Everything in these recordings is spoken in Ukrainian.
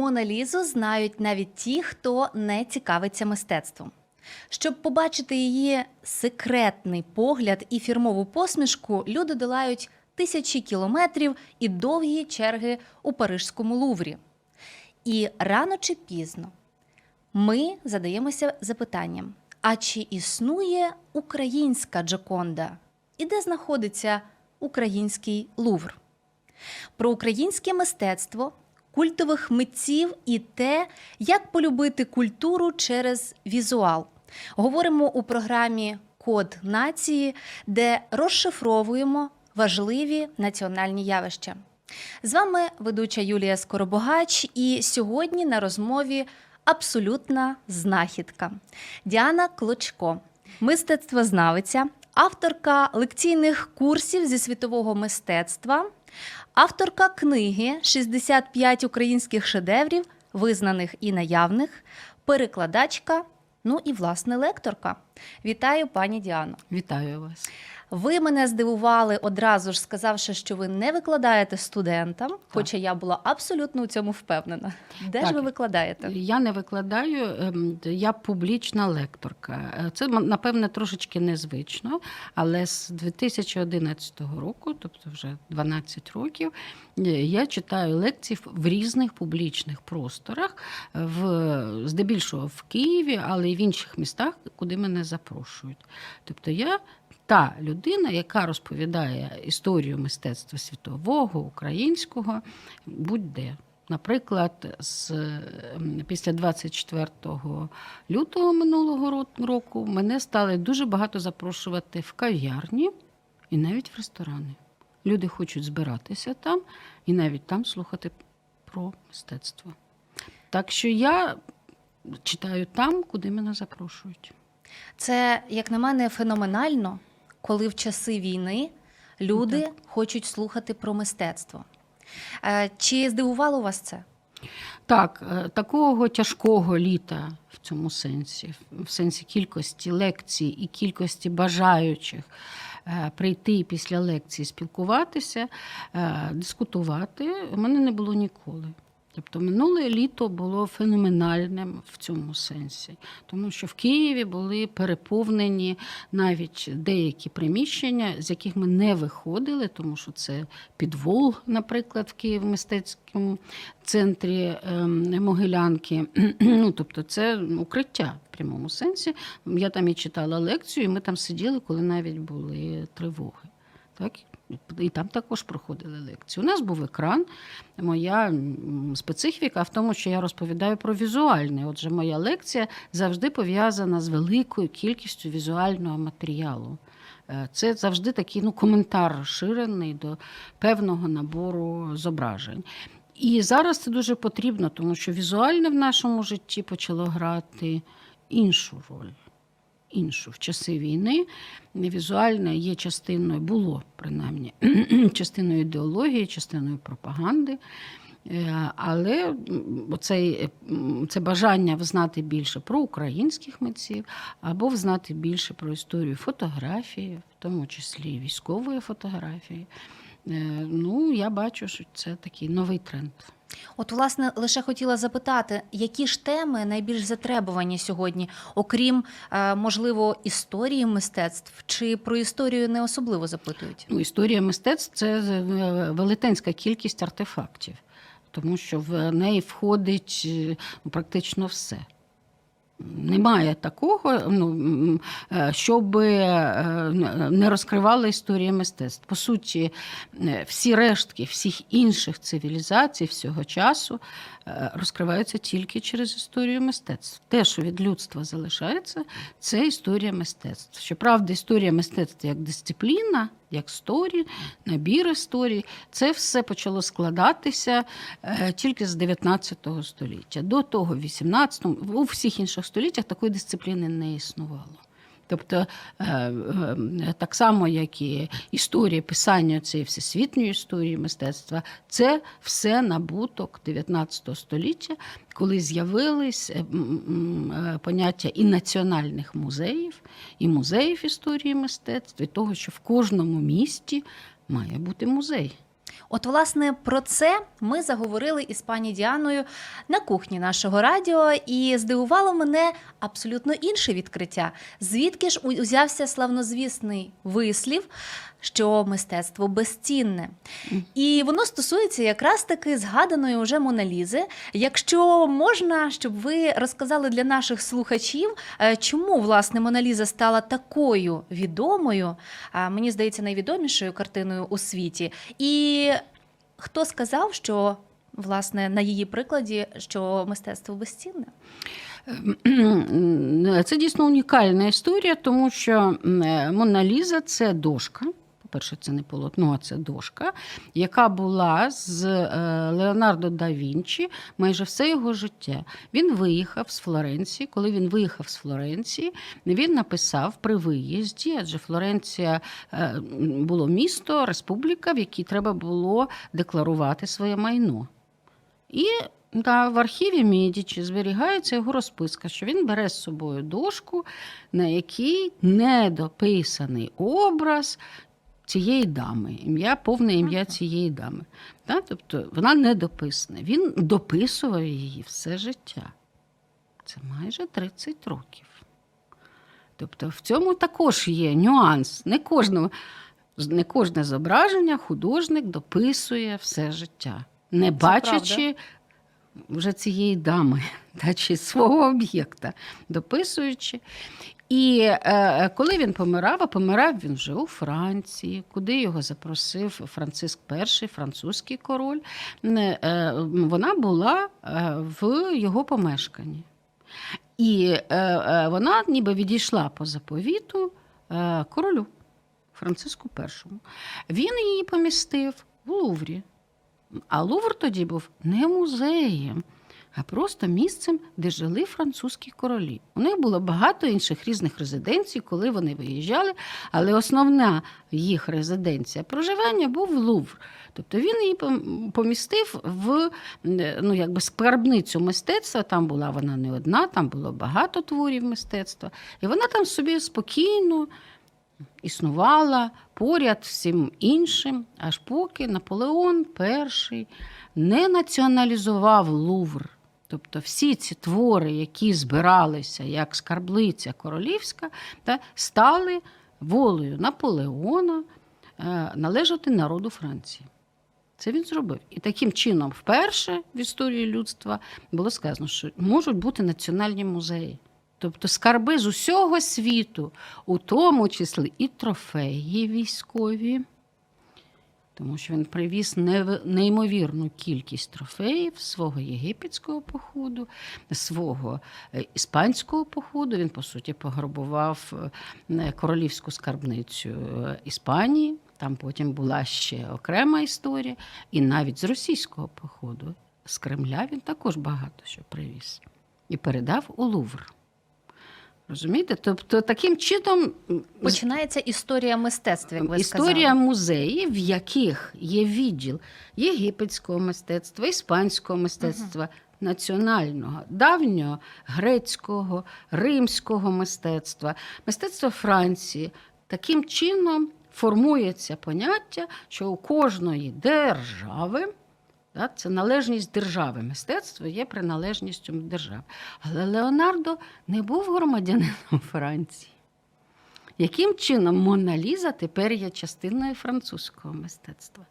Моналізу знають навіть ті, хто не цікавиться мистецтвом. Щоб побачити її секретний погляд і фірмову посмішку, люди долають тисячі кілометрів і довгі черги у Парижському луврі. І рано чи пізно ми задаємося запитанням: а чи існує українська Джоконда? І де знаходиться український лувр? Про українське мистецтво, культових митців і те, як полюбити культуру через візуал. Говоримо у програмі Код нації, де розшифровуємо важливі національні явища. З вами ведуча Юлія Скоробогач, і сьогодні на розмові абсолютна знахідка Діана Клочко, мистецтвознавиця, авторка лекційних курсів зі світового мистецтва, авторка книги «65 українських шедеврів, визнаних і наявних, перекладачка, ну і власне лекторка. Вітаю, пані Діано. Вітаю вас. Ви мене здивували одразу ж, сказавши, що ви не викладаєте студентам, хоча я була абсолютно у цьому впевнена. Де ж Так. ви викладаєте? Я не викладаю, ем, я публічна лекторка. Е, Це м, напевне трошечки незвично, але з 2011 року, тобто вже 12 років, е, я читаю лекції в- в різних публічних просторах, в здебільшого в Києві, але й в інших містах, куди мене запрошують. Тобто я та людина, яка розповідає історію мистецтва світового, українського, будь-де. Наприклад, з, ем, після 24 лютого минулого року мене стали дуже багато запрошувати в кав'ярні і навіть в ресторани. Люди хочуть збиратися там і навіть там слухати про мистецтво. Так що я читаю там, куди мене запрошують. Це, як на мене, феноменально, коли в часи війни люди Так. хочуть слухати про мистецтво. Е, Чи здивувало вас це? Так, е, такого тяжкого літа в цьому сенсі, в сенсі кількості лекцій і кількості бажаючих е, прийти після лекції, спілкуватися, дискутувати, у мене не було ніколи. Тобто минуле літо було феноменальним в цьому сенсі, тому що в Києві були переповнені навіть деякі приміщення, з яких ми не виходили, тому що це підвол, наприклад, в Києві мистецькому центрі ем, Могилянки. ну, тобто це укриття в прямому сенсі. Я там і читала лекцію, і ми там сиділи, коли навіть були тривоги. Так? І там також проходили лекції. У нас був екран. Моя специфіка в тому, що я розповідаю про візуальне. Отже, моя лекція завжди пов'язана з великою кількістю візуального матеріалу. Е, Це завжди такий ну, коментар розширений до певного набору зображень. І зараз це дуже потрібно, тому що візуальне в нашому житті почало грати іншу роль. Іншу в часи війни візуальне є частиною, було принаймні частиною ідеології, частиною пропаганди. Е, Але оцей, це бажання взнати більше про українських митців або взнати більше про історію фотографії, в тому числі військової фотографії. Е, Ну, я бачу, що це такий новий тренд. От, власне, лише хотіла запитати, які ж теми найбільш затребувані сьогодні, окрім, е, можливо, історії мистецтв, чи про історію не особливо запитують? Ну, історія мистецтв це е, велетенська кількість артефактів, тому що в неї входить е, ну, практично все. Немає такого, ну, е, щоб е, не розкривала історія мистецтв. По суті, е, всі рештки всіх інших цивілізацій всього часу розкриваються тільки через історію мистецтв. Те, що від людства залишається, це історія мистецтв. Щоправда, історія мистецтва як дисципліна як сторі, набір історій. Це все почало складатися е, тільки з 19 століття. До того, в 18 у всіх інших століттях такої дисципліни не існувало. Тобто, е, е, так само, як і історія писання цієї всесвітньої історії мистецтва, це все набуток 19 століття, коли з'явились е, е, поняття і національних музеїв, і музеїв історії мистецтва, і того, що в кожному місті має бути музей. От, власне, про це ми заговорили із пані Діаною на кухні нашого радіо, і здивувало мене абсолютно інше відкриття. Звідки ж узявся славнозвісний вислів, що мистецтво безцінне? І воно стосується якраз таки згаданої уже Моналізи. Якщо можна, щоб ви розказали для наших слухачів, е, чому власне Моналіза стала такою відомою, мені здається, найвідомішою картиною у світі. І хто сказав, що власне на її прикладі, що мистецтво безцінне? Це дійсно унікальна історія, тому що е, Мона Ліза це дошка. По-перше, це не полотно, а це дошка, яка була з е, Леонардо да Вінчі майже все його життя. Він виїхав з Флоренції. Коли він виїхав з Флоренції, він написав при виїзді, адже Флоренція е, було місто, республіка, в якій треба було декларувати своє майно. І та в архіві Мідічі зберігається його розписка, що він бере з собою дошку, на якій недописаний образ цієї дами, ім'я, повне ім'я цієї дами. Та? Тобто вона не дописана. Він дописував її все життя. Це майже 30 років. Тобто в цьому також є нюанс. Не кожного, не кожне зображення художник дописує все життя, не бачачи вже цієї дами, та, чи свого об'єкта, дописуючи. І е, коли він помирав, а помирав він вже у Франції, куди його запросив Франциск І, французький король, е, е, вона була е, в його помешканні. І е, е, вона ніби відійшла по заповіту е, королю Франциску І. Він її помістив в Луврі. А Лувр тоді був не музеєм, а просто місцем, де жили французькі королі. У них було багато інших різних резиденцій, коли вони виїжджали, але основна їх резиденція проживання був Лувр. Тобто він її помістив в ну, якби скарбницю мистецтва. Там була вона не одна, там було багато творів мистецтва. І вона там собі спокійно існувала поряд всім іншим, аж поки Наполеон І не націоналізував Лувр. Тобто всі ці твори, які збиралися як скарблиця королівська, та, стали волею Наполеона е, належати народу Франції. Це він зробив. І таким чином, вперше в історії людства було сказано, що можуть бути національні музеї. Тобто скарби з усього світу, у тому числі і трофеї військові, тому що він привіз неймовірну кількість трофеїв свого єгипетського походу, свого е, іспанського походу. Він, по суті, пограбував е, королівську скарбницю е, Іспанії. Там потім була ще окрема історія. І навіть з російського походу, з Кремля, він також багато що привіз і передав у Лувр. Розумієте? Тобто таким чином починається історія мистецтва, як ви історія сказали. музеїв, в яких є відділ єгипетського мистецтва, іспанського мистецтва, угу. національного, давнього грецького, римського мистецтва, мистецтва Франції. Таким чином формується поняття, що у кожної держави. Це належність держави. Мистецтво є приналежністю держави. Але Леонардо не був громадянином Франції. Яким чином Мона Ліза тепер є частиною французького мистецтва?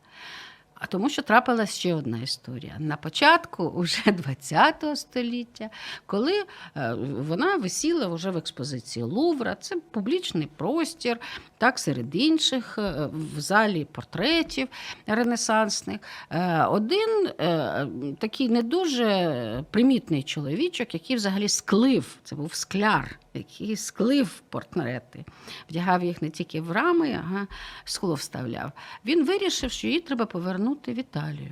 А тому, що трапилася ще одна історія. На початку уже ХХ століття, коли е, вона висіла вже в експозиції Лувра, це публічний простір, Так, серед інших е, в залі портретів ренесансних. Е, Один е, такий не дуже примітний чоловічок, який взагалі склив, це був скляр, який склив портрети, вдягав їх не тільки в рами, а скло вставляв. Він вирішив, що її треба повернути в Італію,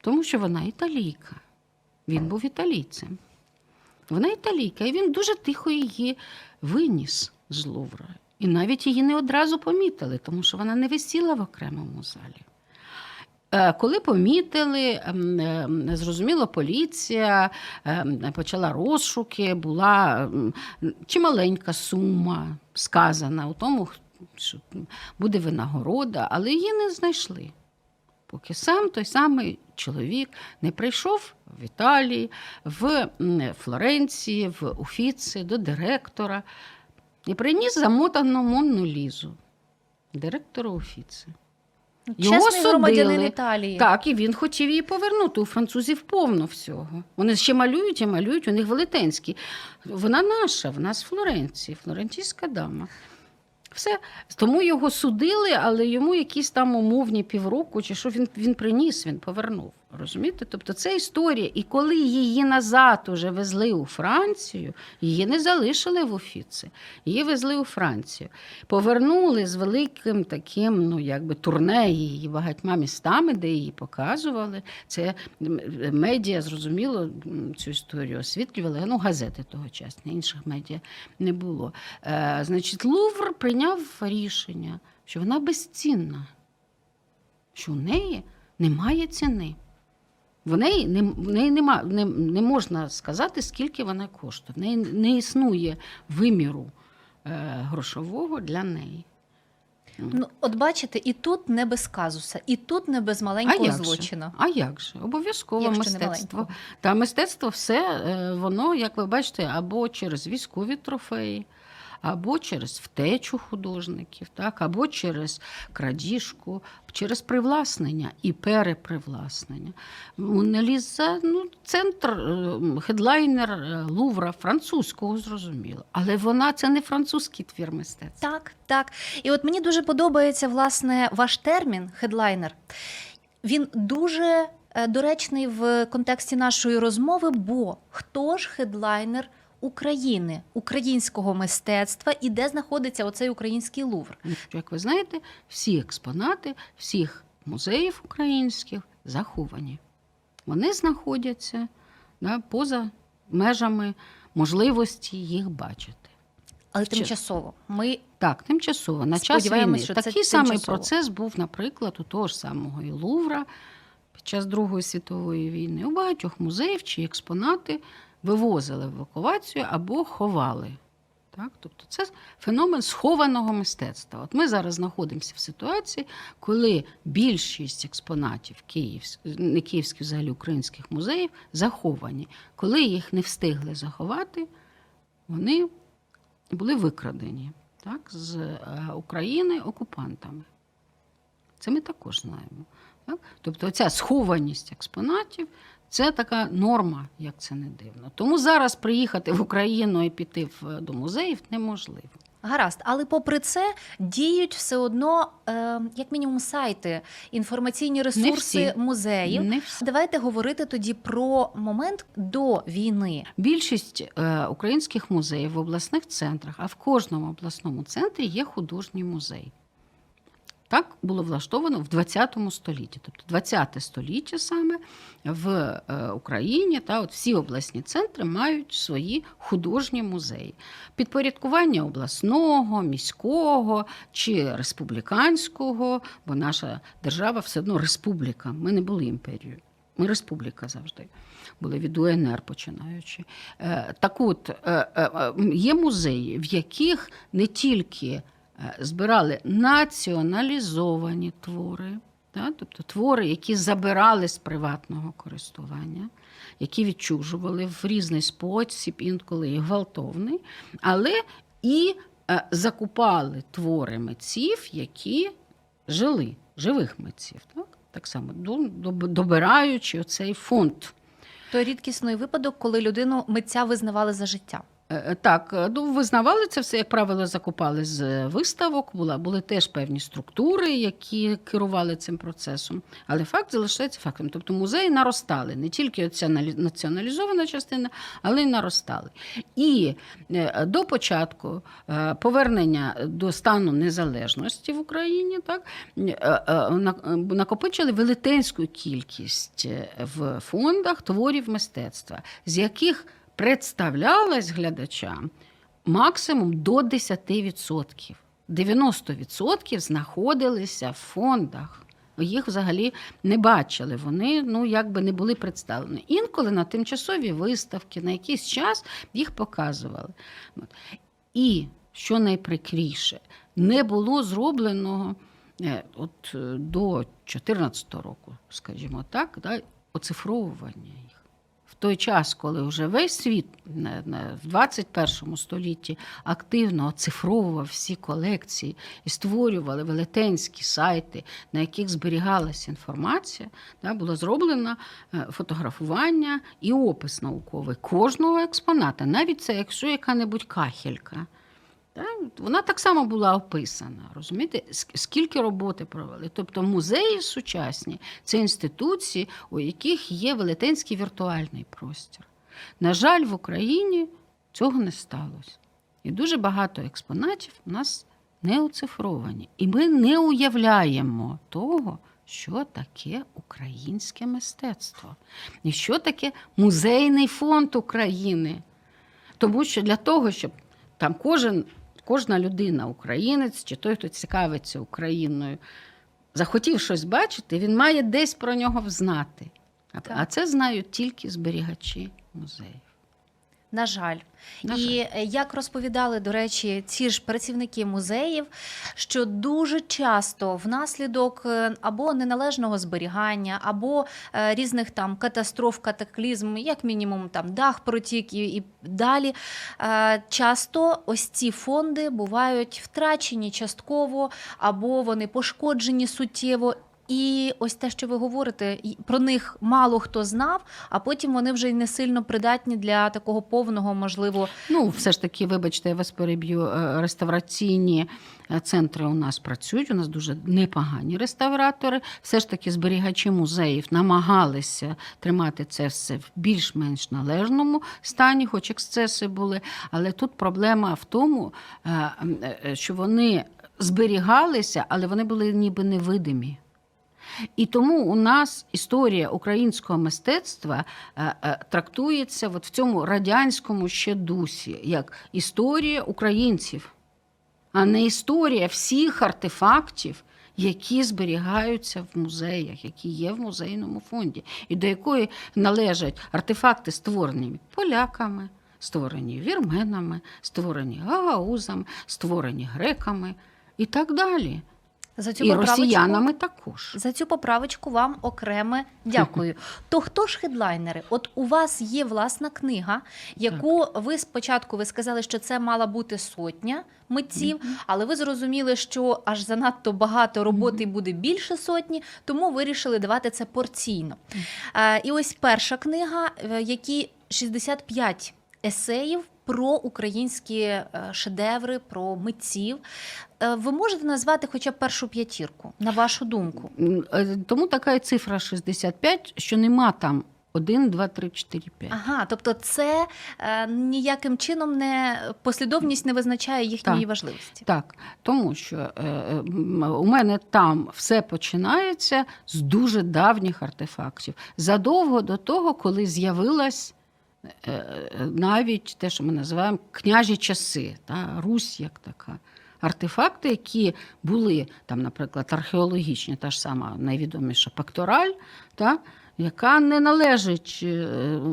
тому що вона італійка. Він був італійцем. Вона італійка, і він дуже тихо її виніс з Лувра. І навіть її не одразу помітили, тому що вона не висіла в окремому залі. Е, Коли помітили, ем, ем, зрозуміло, поліція ем, почала розшуки, була ем, чималенька сума сказана у тому, що буде винагорода, але її не знайшли. Поки сам той самий чоловік не прийшов в Італії, в Флоренції, в Уфіци до директора і приніс замотану Монну Лізу, директору Уфіци. Його Чесний судили. громадянин Італії. Так, і він хотів її повернути. У французів повно всього. Вони ще малюють і малюють, у них велетенські. Вона наша, вона з Флоренції, флорентійська дама. Все. Тому його судили, але йому якісь там умовні півроку, чи що він, він приніс, він повернув. Розумієте? Тобто це історія. І коли її назад уже везли у Францію, її не залишили в Офіці, її везли у Францію. Повернули з великим таким, ну якби турне її багатьма містами, де її показували. Це медіа, зрозуміло, цю історію освітлювали. Ну, газети тогочасні, інших медіа не було. Е, значить, Лувр прийняв рішення, що вона безцінна, що у неї немає ціни. В неї не, в неї нема, не, не можна сказати, скільки вона коштує. В неї не існує виміру е, грошового для неї. Ну, от бачите, і тут не без казуса, і тут не без маленького як злочину. Же? А як же? Обов'язково мистецтво. Та мистецтво все, е, воно, як ви бачите, або через військові трофеї, або через втечу художників, так, або через крадіжку, через привласнення і перепривласнення. Моналіза, ну, центр, е, хедлайнер е, Лувра французького, зрозуміло. Але вона це не французький твір мистецтва. Так, так. І от мені дуже подобається власне ваш термін хедлайнер. Він дуже е, доречний в контексті нашої розмови, бо хто ж хедлайнер України, українського мистецтва і де знаходиться оцей український лувр? Ну, Як ви знаєте, всі експонати всіх музеїв українських заховані. Вони знаходяться да, поза межами можливості їх бачити. Але Ще- тимчасово. Ми Так, тимчасово, на час війни. що це Такий самий тимчасово. процес був, наприклад, у того ж самого і Лувра під час Другої світової війни. У багатьох музеїв чи експонати вивозили в евакуацію або ховали. Так? Тобто це феномен схованого мистецтва. От ми зараз знаходимося в ситуації, коли більшість експонатів Київсь... не київських, взагалі українських музеїв заховані. Коли їх не встигли заховати, вони були викрадені так, з е, України окупантами. Це ми також знаємо. Так? Тобто ця схованість експонатів це така норма, як це не дивно. Тому зараз приїхати в Україну і піти в, до музеїв неможливо. Гаразд, але попри це діють все одно, е, як мінімум, сайти, інформаційні ресурси всі. музеїв. Не всі. Давайте говорити тоді про момент до війни. Більшість е, українських музеїв в обласних центрах, а в кожному обласному центрі є художній музей. Так було влаштовано в 20 столітті. Тобто 20 століття саме в е, Україні та от всі обласні центри мають свої художні музеї. Підпорядкування обласного, міського чи республіканського, бо наша держава все одно республіка. Ми не були імперією. Ми республіка завжди були від УНР починаючи. Е, Так от, е, є музеї, в яких не тільки збирали націоналізовані твори, та, тобто твори, які забирали з приватного користування, які відчужували в різний спосіб, інколи і гвалтовний, але і е, закупали твори митців, які жили, живих митців. Так, так само до- добираючи оцей фонд. Той рідкісний випадок, коли людину митця визнавали за життя. Е, Так, е, ну, визнавали це все, як правило, закупали з е, виставок. Була, були теж певні структури, які керували цим процесом. Але факт залишається фактом. Тобто музеї наростали, не тільки оця націоналізована частина, але й наростали. І е, до початку е, повернення до стану незалежності в Україні так, е, е, на- е, накопичили велетенську кількість е, в фондах творів мистецтва, з яких представлялась глядачам максимум до 10%. 90% знаходилися в фондах. Їх взагалі не бачили. Вони ну, якби не були представлені. Інколи на тимчасові виставки, на якийсь час їх показували. І що найприкріше, не було зробленого е, от, до 2014 року, скажімо так, да, оцифровування той час, коли вже весь світ в 21 столітті активно оцифровував всі колекції і створювали велетенські сайти, на яких зберігалася інформація, було зроблено е, фотографування і опис науковий кожного експоната, навіть це якщо яка-небудь кахелька. Вона так само була описана. Розумієте, скільки роботи провели. Тобто музеї сучасні це інституції, у яких є велетенський віртуальний простір. На жаль, в Україні цього не сталося. І дуже багато експонатів у нас не оцифровані. І ми не уявляємо того, що таке українське мистецтво, і що таке музейний фонд України. Тому що для того, щоб там кожен, кожна людина, українець чи той, хто цікавиться Україною, захотів щось бачити, він має десь про нього взнати. А, Так. а це знають тільки зберігачі музеїв. На жаль. На і е, як розповідали, до речі, ці ж працівники музеїв, що дуже часто внаслідок е, або неналежного зберігання, або е, різних там катастроф, катаклізм, як мінімум там дах протік і, і далі. Часто ось ці фонди бувають втрачені частково, або вони пошкоджені суттєво. І ось те, що ви говорите, про них мало хто знав, а потім вони вже й не сильно придатні для такого повного, можливо, Ну, все ж таки, вибачте, я вас переб'ю. е, Реставраційні е, центри у нас працюють. У нас дуже непогані реставратори. Все ж таки, зберігачі музеїв намагалися тримати це все в більш-менш належному стані, хоч ексцеси були. Але тут проблема в тому, е, що вони зберігалися, але вони були ніби невидимі. І тому у нас історія українського мистецтва е, е, трактується от в цьому радянському ще дусі, як історія українців, а не історія всіх артефактів, які зберігаються в музеях, які є в музейному фонді, і до якої належать артефакти, створені поляками, створені вірменами, створені гагаузами, створені греками і так далі. За цю І росіянами також. За цю поправочку вам окреме дякую. То хто ж хедлайнери? От у вас є власна книга, яку ви спочатку ви сказали, що це мала бути сотня митців, але ви зрозуміли, що аж занадто багато роботи і буде більше сотні, тому вирішили давати це порційно. Е, І ось перша книга, в якій 65 есеїв. Про українські е, шедеври, про митців. Е, Ви можете назвати хоча б першу п'ятірку, на вашу думку? Е, Тому така цифра 65, що нема там 1, 2, 3, 4, 5. Ага, тобто це е, ніяким чином не послідовність не визначає їхньої Так. важливості. Так, тому що е, у мене там все починається з дуже давніх артефактів. Задовго до того, коли з'явилась навіть те, що ми називаємо княжі часи, та, Русь як така. Артефакти, які були там, наприклад, археологічні, та ж сама найвідоміша пектораль, та, яка не належить е,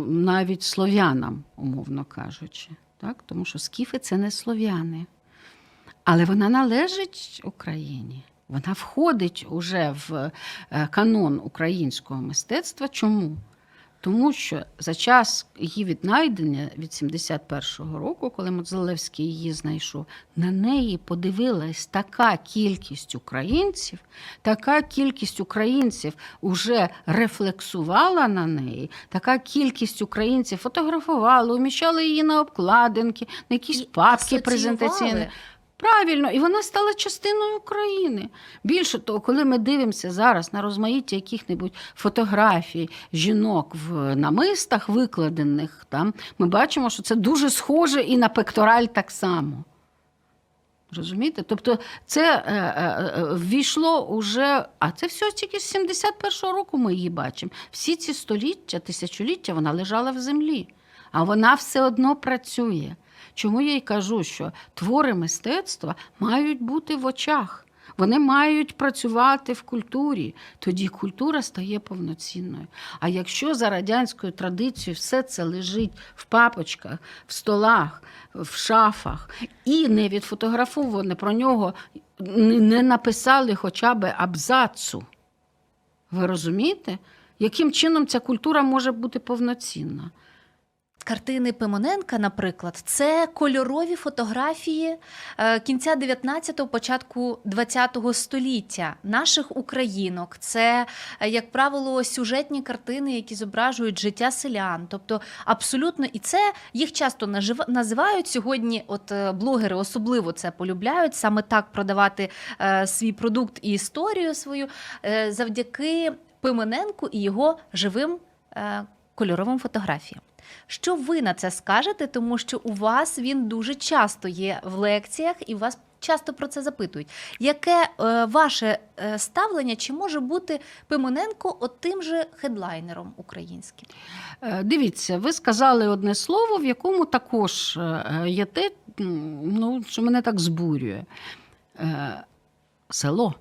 навіть слов'янам, умовно кажучи. Так? Тому що скіфи це не слов'яни. Але вона належить Україні. Вона входить уже в е, канон українського мистецтва. Чому? Тому що за час її віднайдення від 71-го року, коли Моцелевський її знайшов, на неї подивилась така кількість українців, така кількість українців уже рефлексувала на неї, така кількість українців фотографували, уміщали її на обкладинки, на якісь папки презентаційні. Правильно, і вона стала частиною України. Більше того, коли ми дивимося зараз на розмаїття яких-небудь фотографій жінок в намистах, викладених там, ми бачимо, що це дуже схоже і на пектораль так само. Розумієте? Тобто це е, е, е, ввійшло уже, а це все тільки з 71-го року ми її бачимо. Всі ці століття, тисячоліття вона лежала в землі, а вона все одно працює. Чому я й кажу, що твори мистецтва мають бути в очах. Вони мають працювати в культурі, тоді культура стає повноцінною. А якщо за радянською традицією все це лежить в папочках, в столах, в шафах, і не відфотографовано про нього, не написали хоча б абзацу, ви розумієте, яким чином ця культура може бути повноцінна? Картини Пимоненка, наприклад, це кольорові фотографії е, кінця 19-го, початку 20-го століття наших українок. Це, е, як правило, сюжетні картини, які зображують життя селян. Тобто, абсолютно, і це їх часто називають сьогодні. От е, блогери особливо це полюбляють саме так продавати свій продукт і історію свою завдяки Пимененку і його живим кольоровим фотографіям. Що ви на це скажете? Тому що у вас він дуже часто є в лекціях, і вас часто про це запитують. Яке е, ваше е, ставлення? Чи може бути Пимоненко от тим же хедлайнером українським? Е, Дивіться, ви сказали одне слово, в якому також е, є те, ну, що мене так збурює. Е, Село.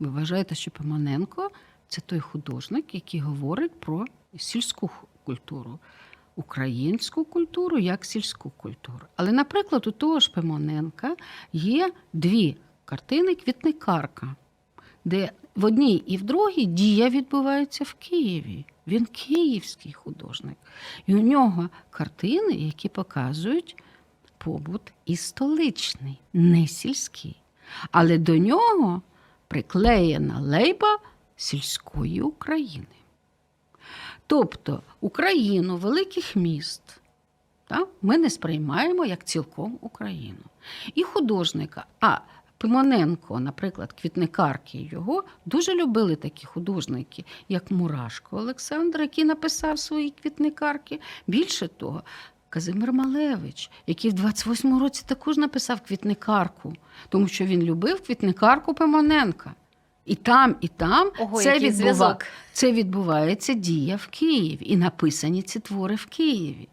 Ви вважаєте, що Пимоненко це той художник, який говорить про сільську культуру, українську культуру як сільську культуру. Але, наприклад, у того ж Пимоненка є дві картини Квітникарка де в одній і в другій дія відбувається в Києві. Він київський художник. І у нього картини, які показують побут і столичний, не сільський. Але до нього приклеєна лейба сільської України. Тобто Україну великих міст так, ми не сприймаємо як цілком Україну. І художника, а Пимоненко, наприклад, квітникарки його дуже любили такі художники, як Мурашко Олександр, який написав свої квітникарки. Більше того, Казимир Малевич, який в 28-му році також написав квітникарку, тому що він любив квітникарку Пимоненка. І там, і там Ого, це, відбува... це відбувається дія в Києві. І написані ці твори в Києві.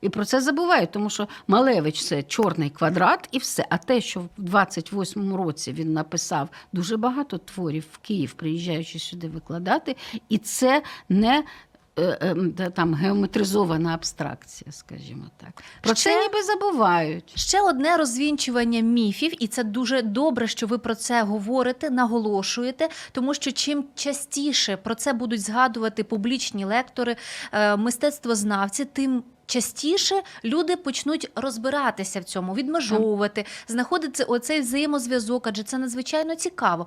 І про це забувають, тому що Малевич це чорний квадрат і все. А те, що в 28-му році він написав дуже багато творів в Київ, приїжджаючи сюди викладати, і це не там геометризована абстракція, скажімо так. Про Ще- це ніби забувають. Ще одне розвінчування міфів, і це дуже добре, що ви про це говорите, наголошуєте, тому що чим частіше про це будуть згадувати публічні лектори, е, мистецтвознавці, тим. Частіше люди почнуть розбиратися в цьому, відмежовувати, знаходити оцей взаємозв'язок, адже це надзвичайно цікаво.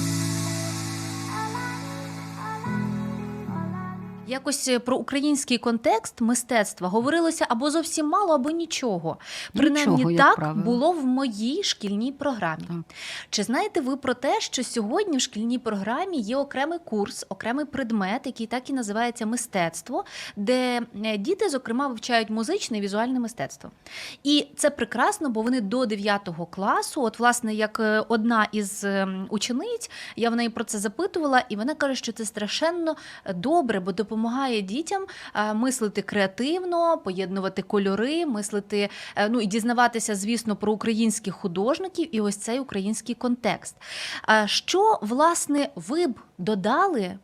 Якось е, про український контекст мистецтва говорилося або зовсім мало, або нічого. Принаймні Нічого, так правило. було в моїй шкільній програмі. Так. Чи знаєте ви про те, що сьогодні в шкільній програмі є окремий курс, окремий предмет, який так і називається мистецтво, де е, діти, зокрема, вивчають музичне і візуальне мистецтво. І це прекрасно, бо вони до 9 класу, от, власне, як е, одна із ем, учениць, я в неї про це запитувала, і вона каже, що це страшенно добре, бо допомагає допомагає дітям е, мислити креативно, поєднувати кольори, мислити, е, ну і дізнаватися, звісно, про українських художників і ось цей український контекст. Е, Що власне ви б додали?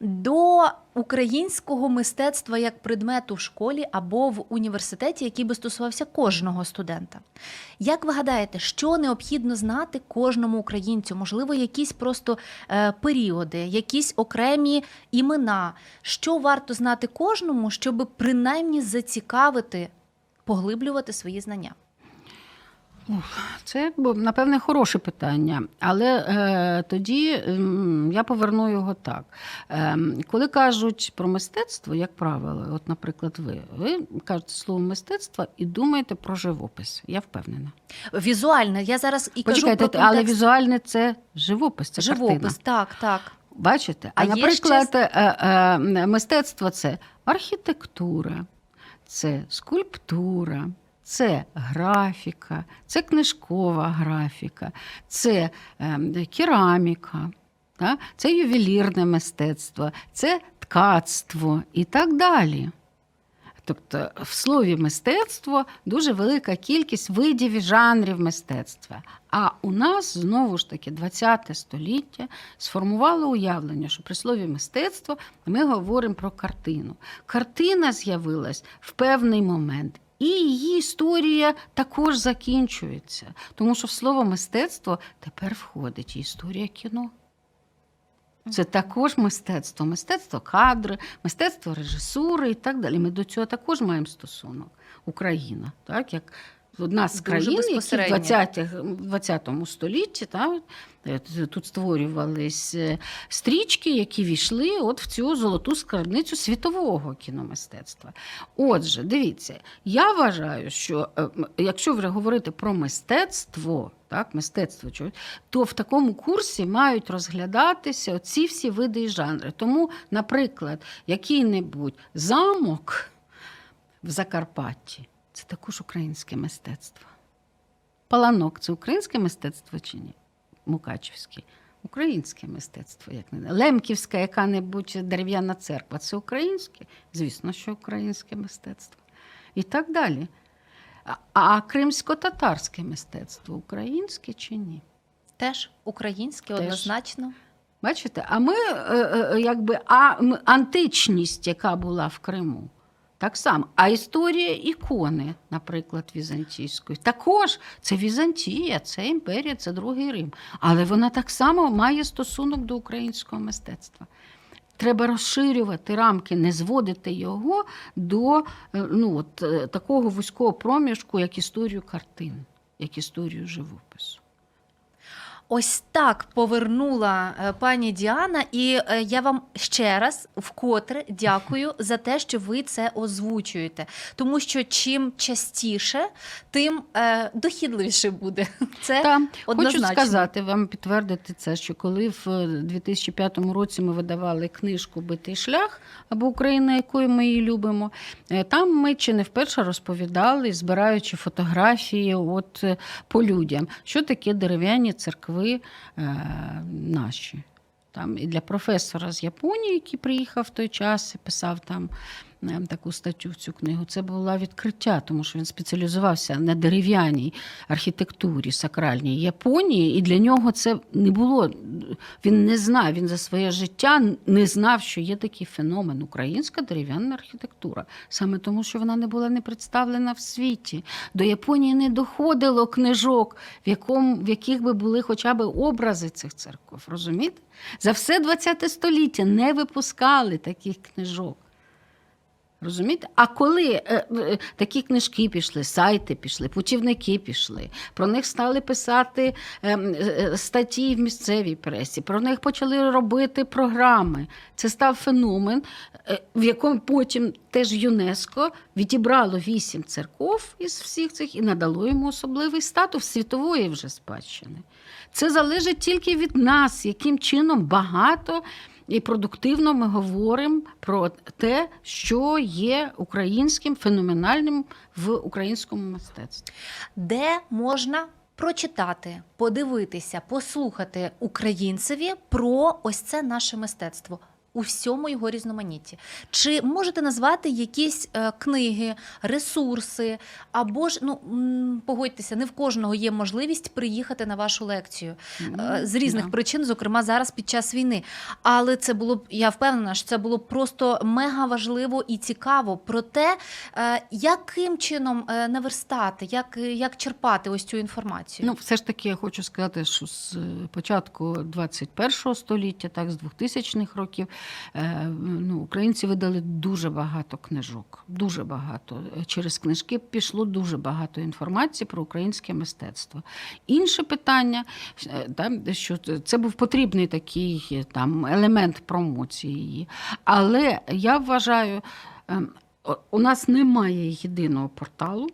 До українського мистецтва як предмету в школі або в університеті, який би стосувався кожного студента. Як ви гадаєте, що необхідно знати кожному українцю? Можливо, якісь просто е, періоди, якісь окремі імена, що варто знати кожному, щоб принаймні зацікавити, поглиблювати свої знання? Це напевне хороше питання, але е, тоді ем, я поверну його так. Е, коли кажуть про мистецтво, як правило, от, наприклад, ви, ви кажете слово мистецтво і думаєте про живопис. Я впевнена. Візуальне, я зараз і Почекайте, кажу про але візуальне це живопис, це живопис, картина. так, так. Бачите? А, А наприклад, ще- е, е, мистецтво це архітектура, це скульптура, це графіка, це книжкова графіка, це е, кераміка, це ювелірне мистецтво, це ткацтво і так далі. Тобто в слові мистецтво дуже велика кількість видів і жанрів мистецтва. А у нас знову ж таки 20 століття сформувало уявлення, що при слові мистецтво ми говоримо про картину. Картина з'явилась в певний момент. І її історія також закінчується, тому що в слово мистецтво тепер входить і історія кіно. Це також мистецтво, мистецтво кадри, мистецтво режисури і так далі. Ми до цього також маємо стосунок. Україна, так як одна з країн, які в безпосередньо. 20 20 столітті так, е, тут створювались е, стрічки, які війшли от в цю золоту скарбницю світового кіномистецтва. Отже, дивіться, я вважаю, що е, якщо вже говорити про мистецтво, так, мистецтво то в такому курсі мають розглядатися ці всі види і жанри. Тому, наприклад, який-небудь замок в Закарпатті це також українське мистецтво. Паланок це українське мистецтво чи ні? Мукачівське. Українське мистецтво, як не Лемківська яка-небудь дерев'яна церква це українське? Звісно, що українське мистецтво. І так далі. А, кримсько-татарське мистецтво українське чи ні? Теж українське, Теж. однозначно. Бачите, а ми е, е, якби а, античність, яка була в Криму, так само. А історія ікони, наприклад, візантійської, також це Візантія, це імперія, це другий Рим. Але вона так само має стосунок до українського мистецтва. Треба розширювати рамки, не зводити його до е, ну, от, е, такого вузького проміжку, як історію картин, як історію живопису. Ось так повернула е, пані Діана, і е, я вам ще раз вкотре дякую за те, що ви це озвучуєте. Тому що чим частіше, тим е, дохідливіше буде. Це Та, хочу сказати вам, підтвердити це, що коли в 2005 році ми видавали книжку Битий шлях або Україна, якою ми її любимо, там ми чи не вперше розповідали, збираючи фотографії от по людям, що таке дерев'яні церкви е, наші. Там і для професора з Японії, який приїхав в той час і писав там таку статтю в цю книгу. Це було відкриття, тому що він спеціалізувався на дерев'яній архітектурі сакральній Японії, і для нього це не було. Він не знав, він за своє життя не знав, що є такий феномен українська дерев'яна архітектура. Саме тому, що вона не була не представлена в світі. До Японії не доходило книжок, в, якому, в яких би були хоча б образи цих церков. Розумієте? За все ХХ століття не випускали таких книжок. Розумієте? А коли е, е, такі книжки пішли, сайти пішли, путівники пішли, про них стали писати е, е, статті в місцевій пресі, про них почали робити програми. Це став феномен, е, в якому потім теж ЮНЕСКО відібрало вісім церков із всіх цих і надало йому особливий статус світової вже спадщини. Це залежить тільки від нас, яким чином багато і продуктивно ми говоримо про те, що є українським феноменальним в українському мистецтві. де можна прочитати, подивитися, послухати українцеві про ось це наше мистецтво. У всьому його різноманітті. Чи можете назвати якісь е, книги, ресурси, або ж ну погодьтеся, не в кожного є можливість приїхати на вашу лекцію е, з різних да. причин, зокрема зараз під час війни. Але це було б, я впевнена, що це було б просто мега важливо і цікаво про те, е, яким чином наверстати, як, як черпати ось цю інформацію. Ну, все ж таки, я хочу сказати, що з початку 21-го століття, так, з 2000-х років, ну, українці видали дуже багато книжок. Дуже багато. Через книжки пішло дуже багато інформації про українське мистецтво. Інше питання, е, що це був потрібний такий е, там, елемент промоції. Але я вважаю, ем, у нас немає єдиного порталу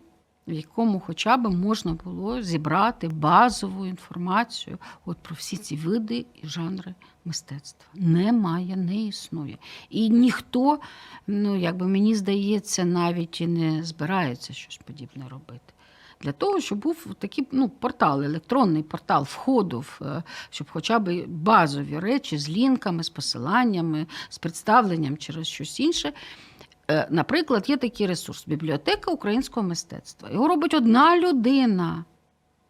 в якому хоча б можна було зібрати базову інформацію от про всі ці види і жанри мистецтва. Немає, не існує. І ніхто, ну якби мені здається, навіть і не збирається щось подібне робити. Для того, щоб був такий ну, портал, електронний портал входу, е, щоб хоча б базові речі з лінками, з посиланнями, з представленням через щось інше. Е, Наприклад, є такий ресурс бібліотека українського мистецтва. Його робить одна людина.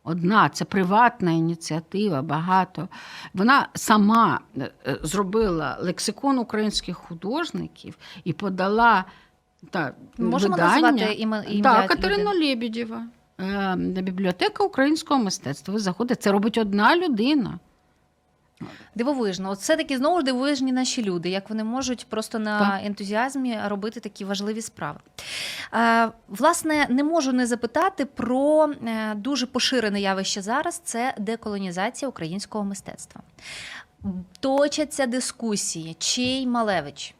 Одна, це приватна ініціатива, багато. Вона сама е, е, зробила лексикон українських художників і подала та, Можемо видання. назвати ім'я Так, Катерина? Лєбідєва. Е, Бібліотека українського мистецтва. Ви заходите, це робить одна людина. Дивовижно, от все таки знову ж дивовижні наші люди, як вони можуть просто на Так. ентузіазмі робити такі важливі справи. Власне, не можу не запитати про е, дуже поширене явище зараз це деколонізація українського мистецтва. Точаться дискусії, чий Малевич.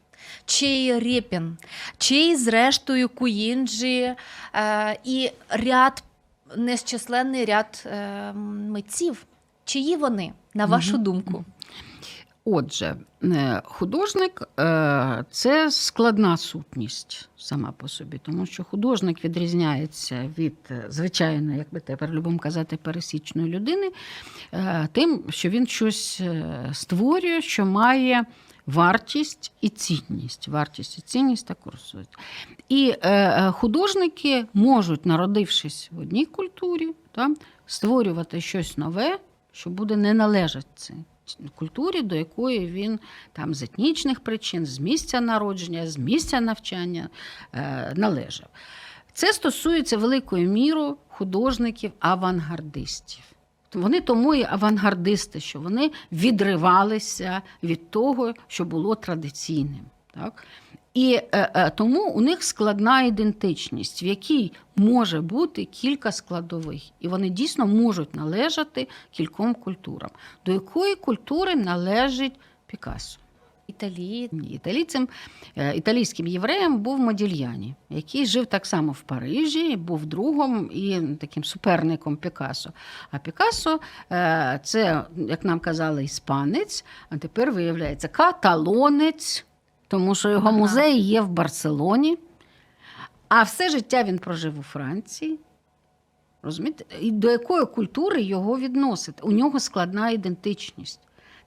Чий Рєпін, чий, зрештою, Куїнджі е, і ряд, нещисленний ряд е, митців. Чиї вони, на вашу Мгм. думку? Отже, е, художник е, це складна сутність сама по собі, тому що художник відрізняється від е, звичайної, як би тепер любимо казати, пересічної людини, тим, що він щось створює, що має. Вартість і цінність. Вартість і цінність так курсують. І художники можуть, народившись в одній культурі, створювати щось нове, що буде не належати культурі, до якої він там з етнічних причин, з місця народження, з місця навчання е, належав. Це стосується великою мірою художників-авангардистів. Вони тому і авангардисти, що вони відривалися від того, що було традиційним. Так? І е, е, тому у них складна ідентичність, в якій може бути кілька складових, і вони дійсно можуть належати кільком культурам. До якої культури належить Пікассо? Італії. Італійцем, е, італійським євреєм був Модільяні, який жив так само в Парижі, був другом і таким суперником Пікассо. А Пікассо це, як нам казали, іспанець, а тепер виявляється каталонець, тому що його музей є в Барселоні. А все життя він прожив у Франції. Розумієте? І до якої культури його відносити? У нього складна ідентичність.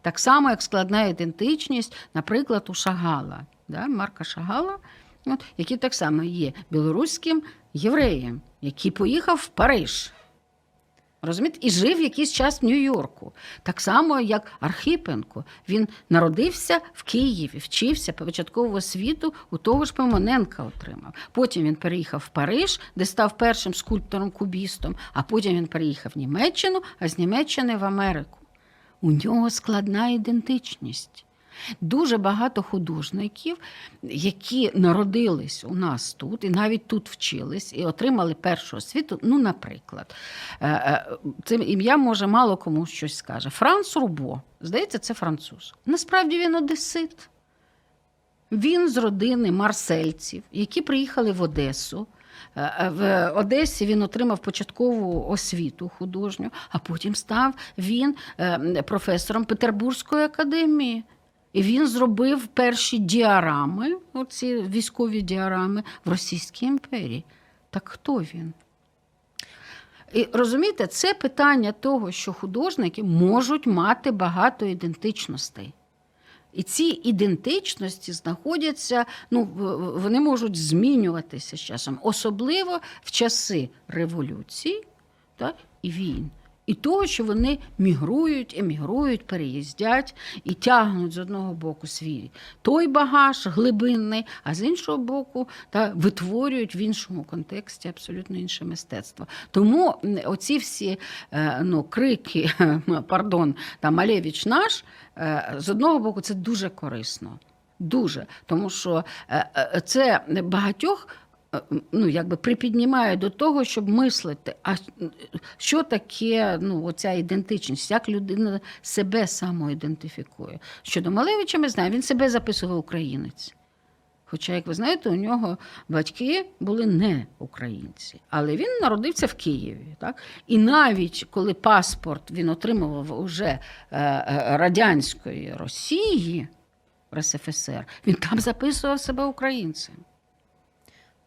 Так само, як складна ідентичність, наприклад, у Шагала, да? Марка Шагала, от, який так само є білоруським євреєм, який поїхав в Париж. Розумієте? І жив якийсь час в Нью-Йорку. Так само, як Архипенко. Він народився в Києві, вчився початкового освіту, у того ж Пимоненка отримав. Потім він переїхав в Париж, де став першим скульптором-кубістом, а потім він переїхав в Німеччину, а з Німеччини в Америку. У нього складна ідентичність. Дуже багато художників, які народились у нас тут, і навіть тут вчились, і отримали першу освіту. Ну, наприклад, е, е, ім'я може мало кому щось скаже. Франц Рубо, здається, це француз. Насправді він одесит. Він з родини марсельців, які приїхали в Одесу. Е, В Одесі він отримав початкову освіту художню, а потім став він е, професором Петербурзької академії. І він зробив перші діарами, оці військові діарами в Російській імперії. Так хто він? І розумієте, це питання того, що художники можуть мати багато ідентичностей. І ці ідентичності знаходяться, ну вони можуть змінюватися з часом, особливо в часи революції так, і війн. І того, що вони мігрують, емігрують, переїздять і тягнуть з одного боку свій той багаж глибинний, а з іншого боку та витворюють в іншому контексті абсолютно інше мистецтво. Тому оці всі е, ну, крики, пардон, там Малевич наш, е, з одного боку, це дуже корисно. Дуже. Тому що е, це багатьох ну, якби припіднімає до того, щоб мислити, а що таке ну, оця ідентичність, як людина себе самоідентифікує. Щодо Малевича, ми знаємо, він себе записував українець. Хоча, як ви знаєте, у нього батьки були не українці, але він народився в Києві. Так? І навіть коли паспорт він отримував уже е, е, радянської Росії РСФСР, він там записував себе українцем.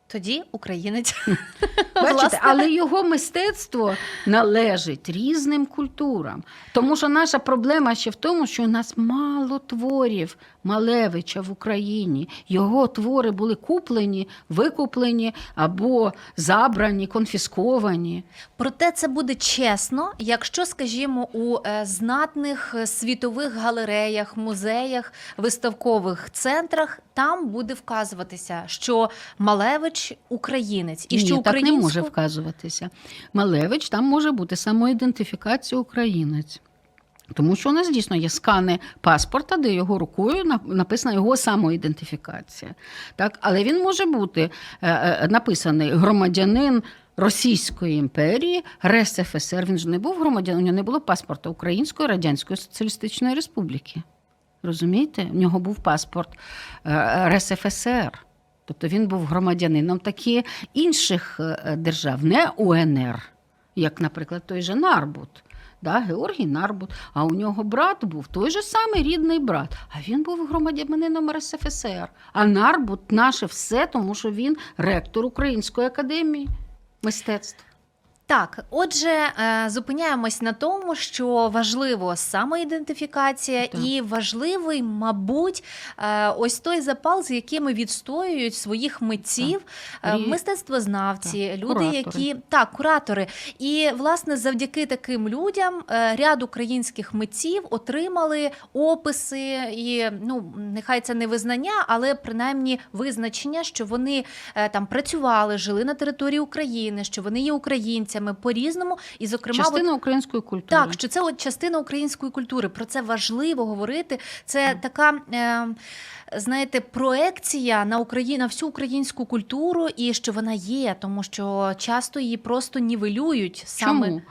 Тоді українець. Бачите, але його мистецтво належить різним культурам. Тому що наша проблема ще в тому, що у нас мало творів Малевича в Україні. Його твори були куплені, викуплені або забрані, конфісковані. Проте це буде чесно, якщо, скажімо, у е, знатних е, світових галереях, музеях, виставкових центрах там буде вказуватися, що Малевич українець, і Ні, що так не може вказуватися. Малевич там може бути самоідентифікація українець. Тому що у нас дійсно є скани паспорта, де його рукою написана його самоідентифікація. Так? Але він може бути е, е, написаний громадянин Російської імперії, РСФСР. Він ж не був громадянином, у нього не було паспорта Української Радянської Соціалістичної Республіки. Розумієте? У нього був паспорт е, РСФСР. Тобто він був громадянином такі інших держав, не УНР, як, наприклад, той же Нарбут. Да, Георгій Нарбут, а у нього брат був той же самий рідний брат. А він був громадянином РСФСР. А Нарбут наше все, тому що він ректор Української академії мистецтв. Так, отже, е, зупиняємось на тому, що важливо самоідентифікація, Так. і важливий, мабуть, е, ось той запал, з якими відстоюють своїх митців, е, Рі- мистецтвознавці, Так, люди, куратори. які так, куратори. І власне завдяки таким людям е, ряд українських митців отримали описи і ну нехай це не визнання, але принаймні визначення, що вони е, там працювали, жили на території України, що вони є українцями по-різному, і зокрема, от- Частина української культури. так, що це от частина української культури. Про це важливо говорити. Це така. Е, Знаєте, проекція на Україну на всю українську культуру, і що вона є, тому що часто її просто нівелюють саме Чому?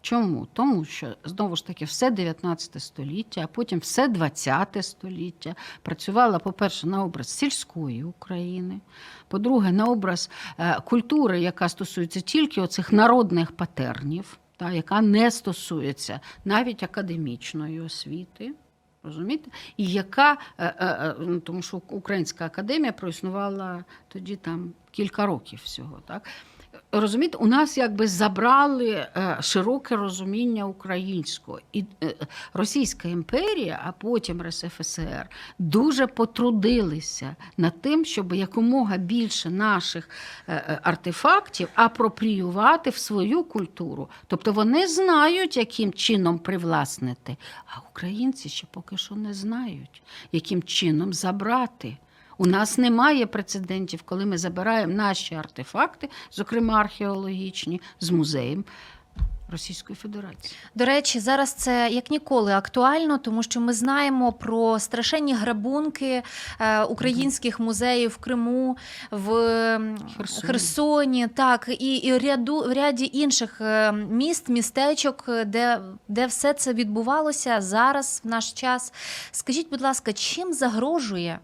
Чому? Тому що знову ж таки все 19 століття, а потім все 20 століття працювала, по-перше, на образ сільської України, по-друге, на образ е, культури, яка стосується тільки оцих народних патернів, та, яка не стосується навіть академічної освіти. Розумієте? І яка, е, е, ну, тому що Українська академія проіснувала тоді там кілька років всього. Так? Розумієте, у нас якби забрали е, широке розуміння українського. І е, Російська імперія, а потім РСФСР, дуже потрудилися над тим, щоб якомога більше наших е, артефактів апропріювати в свою культуру. Тобто вони знають, яким чином привласнити, а українці ще поки що не знають, яким чином забрати. У нас немає прецедентів, коли ми забираємо наші артефакти, зокрема археологічні, з музеєм Російської Федерації. До речі, зараз це як ніколи актуально, тому що ми знаємо про страшенні грабунки е, українських музеїв в Криму, в Херсоні. Херсоні, так і, і ряду в ряді інших е, міст, містечок, де, де все це відбувалося зараз в наш час. Скажіть, будь ласка, чим загрожує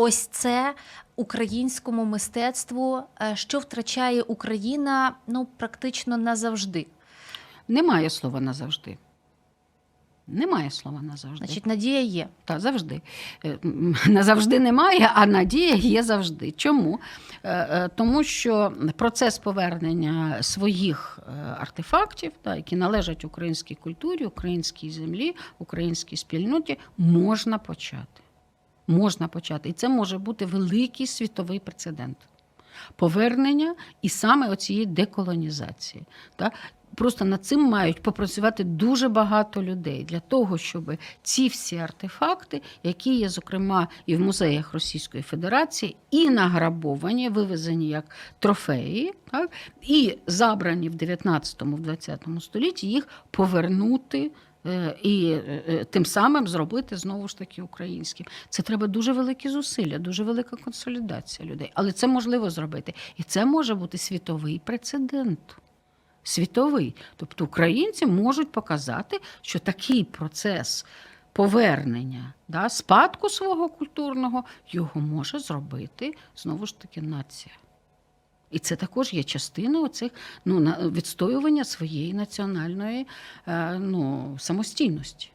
ось це українському мистецтву, е, що втрачає Україна ну практично назавжди? Немає слова назавжди. Немає слова назавжди. Значить, надія є. Та завжди. Е, Назавжди немає, а надія є завжди. Чому? Е, Тому що процес повернення своїх артефактів, та, які належать українській культурі, українській землі, українській спільноті, можна почати. Можна почати. І це може бути великий світовий прецедент. Повернення і саме оцієї деколонізації. Та? Просто над цим мають попрацювати дуже багато людей для того, щоб ці всі артефакти, які є, зокрема, і в музеях Російської Федерації, і награбовані, вивезені як трофеї, так, і забрані в 19-20 столітті, їх повернути. Е, І е, е, тим самим зробити знову ж таки українським. Це треба дуже великі зусилля, дуже велика консолідація людей. Але це можливо зробити. І це може бути світовий прецедент світовий. Тобто українці можуть показати, що такий процес повернення да, спадку свого культурного його може зробити знову ж таки нація. І це також є частиною цих ну, відстоювання своєї національної е, ну, самостійності.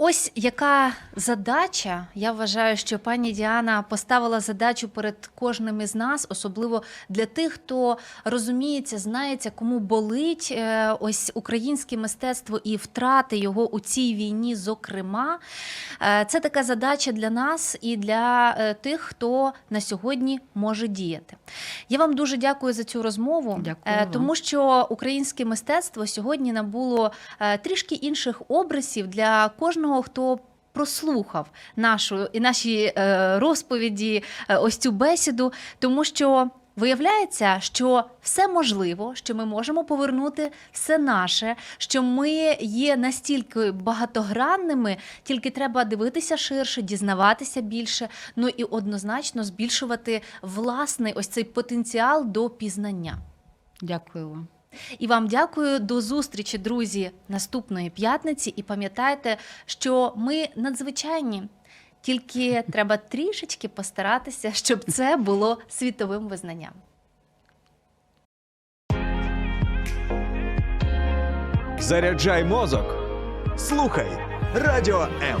Ось яка задача. Я вважаю, що пані Діана поставила задачу перед кожним із нас, особливо для тих, хто розуміється, знається, кому болить е, ось українське мистецтво і втрати його у цій війні. Зокрема, Е, це така задача для нас і для е, тих, хто на сьогодні може діяти. Я вам дуже дякую за цю розмову, Дякую тому що українське мистецтво сьогодні набуло трішки інших образів для кожного, хто. Прослухав нашу і наші е, розповіді, е, ось цю бесіду, тому що виявляється, що все можливо, що ми можемо повернути все наше, що ми є настільки багатогранними, тільки треба дивитися ширше, дізнаватися більше, ну і однозначно збільшувати власний ось цей потенціал до пізнання. Дякую вам. І вам дякую. До зустрічі, друзі, наступної п'ятниці. І пам'ятайте, що ми надзвичайні. Тільки треба трішечки постаратися, щоб це було світовим визнанням. Заряджай мозок. Слухай Радіо М.